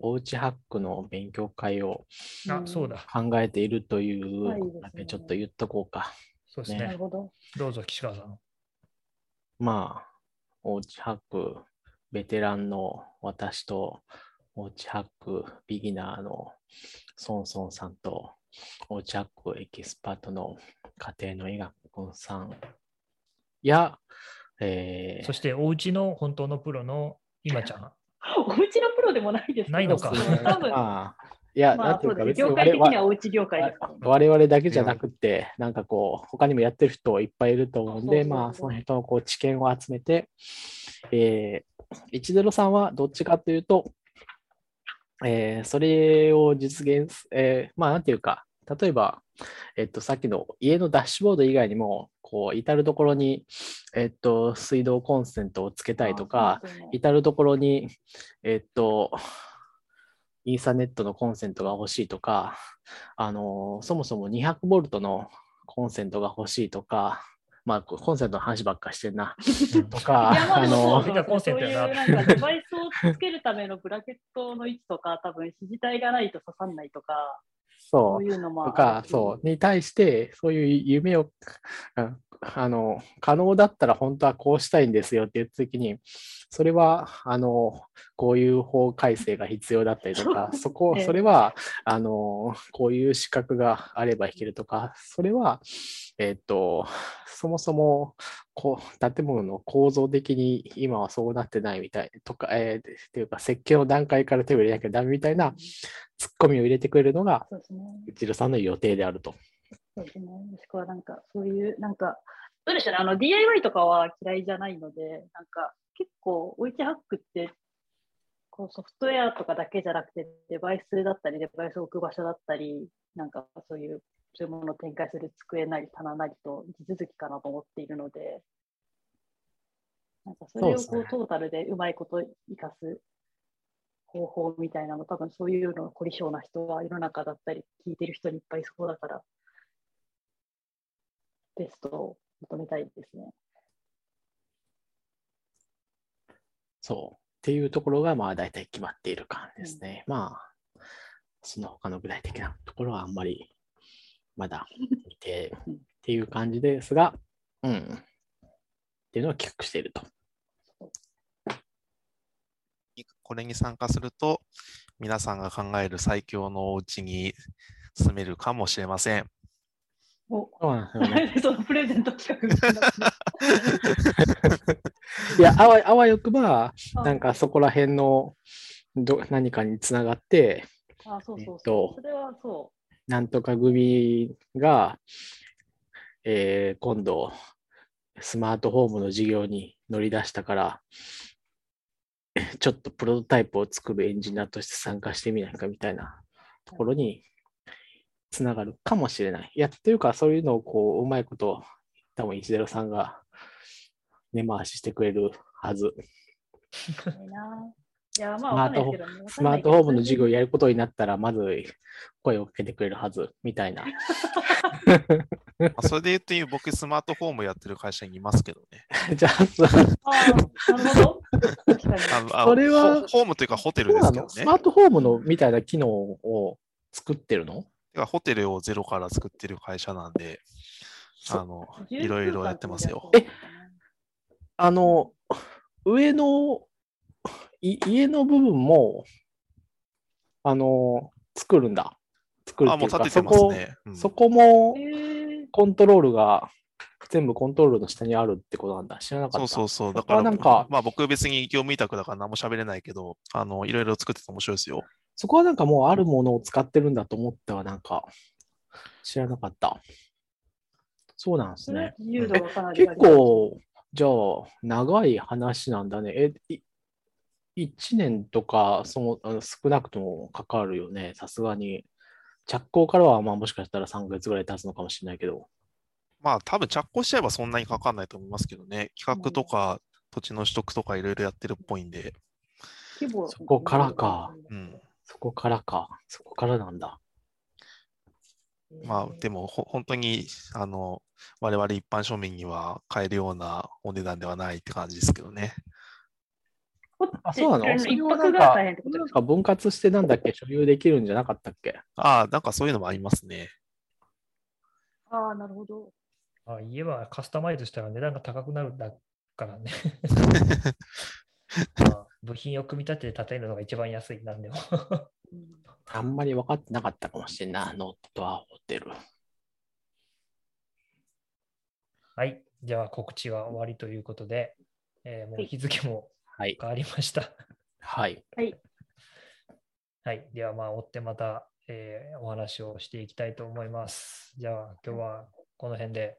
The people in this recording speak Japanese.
おうちハックの勉強会をあ、そうだ。考えているというちょっと言っとこうか。そうですねね。なるほど。どうぞ、岸川さん。まあ、おうちハックベテランの私と、おうちハックビギナーのソンソンさんと、おうちハックエキスパートの家庭の医学君さんや、えーそして、お家の本当のプロの今ちゃん。おうちのプロでもないですけど。ないのか。多分、まあ、いや、まなんていうか別に我界的には々おうち業界ですね。我々だけじゃなくて、なんかこう、他にもやってる人いっぱいいると思うんで、まあ、その人のこう知見を集めて、えー、10さんはどっちかというと、えーそれを実現す、えーまあ、なんていうか、例えば、えっと、さっきの家のダッシュボード以外にも、こう、至るところに、えっと、水道コンセントをつけたいとか、至るところに、えっと、イーサネットのコンセントが欲しいとか、あの、そもそも200ボルトのコンセントが欲しいとか、まあ、コンセントの話ばっかしてんな、とか、いや、まあのなんかデバイスをつけるためのブラケットの位置とか、多分、肘体がないと刺さんないとか、そそうういうのもとか、そう、に対して、そういう夢を、うんあの、可能だったら本当はこうしたいんですよって言ったときに、それは、あの、こういう法改正が必要だったりとか、そこ、ええそれは、あの、こういう資格があれば弾けるとか、それは、えっと、そもそも、こう、建物の構造的に今はそうなってないみたいとか、えー、っていうか、設計の段階から手を入れなきゃダメみたいなツッコミを入れてくれるのが、そうですね。一郎さんの予定であると。そうですね。もしくはなんか、そういう、なんか、どうでしょうね。あの、DIY とかは嫌いじゃないので、なんか、結構、おうちハックって、こうソフトウェアとかだけじゃなくて、デバイスだったり、デバイスを置く場所だったり、なんかそういう、そういうものを展開する机なり棚なりと地続きかなと思っているので、なんかそれをそうねこうトータルでうまいこと生かす方法みたいなの、多分そういうの凝り性な人は世の中だったり、聞いてる人にいっぱいいそうだから、ベストを求めたいですね。そう。っていうところが、まあ、大体決まっている感じですね。まあ、その他の具体的なところはあんまり、まだ未定うんっていう感じですが、うん。っていうのを企画していると。これに参加すると、皆さんが考える最強のお家に住めるかもしれません。おそうなんですよね。そのプレゼント企画 いや、あわあわよくば、あなんかそこら辺のど何かにつながって、あ、そうそうえっとそう。それはそなんとか組が、えー今度、スマートフォームの事業に乗り出したから、ちょっとプロトタイプを作るエンジニアとして参加してみないかみたいなところにつながるかもしれない。いや、というか、そういうのをこう、うまいこと、多分10さんが根回ししてくれるはず。スマートフォームの授業をややることになったら、まず声をかけてくれるはず、みたいな。まあそれで言うと、僕、スマートフォームやってる会社にいますけどね。じゃあ、そうああ、なるほど。それはホホームというかホテルですけどね。の？スマートフォームのみたいな機能を作ってるの？ホテルをゼロから作ってる会社なんで、そあの、いろいろやってますよ。えあの、上の、い家の部分も、あの、作るんだ。作るあ、っていううか、も立ててますね。うんそこ、そこもえー、コントロールが全部コントロールの下にあるってことなんだ。知らなかった。そうそうそう。だから、はなんかまあ僕別に業務委託だから何も喋れないけど、あの、いろいろ作ってて面白いですよ。そこはなんかもうあるものを使ってるんだと思ってはなんか知らなかった。そうなんですね。結構、じゃあ、長い話なんだね。え、い1年とかそのあの少なくともかかるよね。さすがに。着工からはまあもしかしたら3ヶ月ぐらい経つのかもしれないけど。まあ多分着工しちゃえばそんなにかかんないと思いますけどね。企画とか土地の取得とかいろいろやってるっぽいんで。規模そこからか。うん。そこからか。そこからなんだ。まあでもほ本当に、あの、我々一般庶民には買えるようなお値段ではないって感じですけどね。あ、そうなの？そ一泊が大か変ってことか分割してなんだっけ？所有できるんじゃなかったっけ？ああ、なんかそういうのもありますね。ああ、なるほど。あ家はカスタマイズしたら値段が高くなるんだからね。まあ部品を組み立てて建てるのが一番安いなんでも。う んあんまり分かってなかったかもしれんな、ノットアホテル。はい。じゃあ告知は終わりということで、えーもう日付もはい。変わりました。はい。はい。では、まあ、追ってまた、えーお話をしていきたいと思います。じゃあ、今日はこの辺で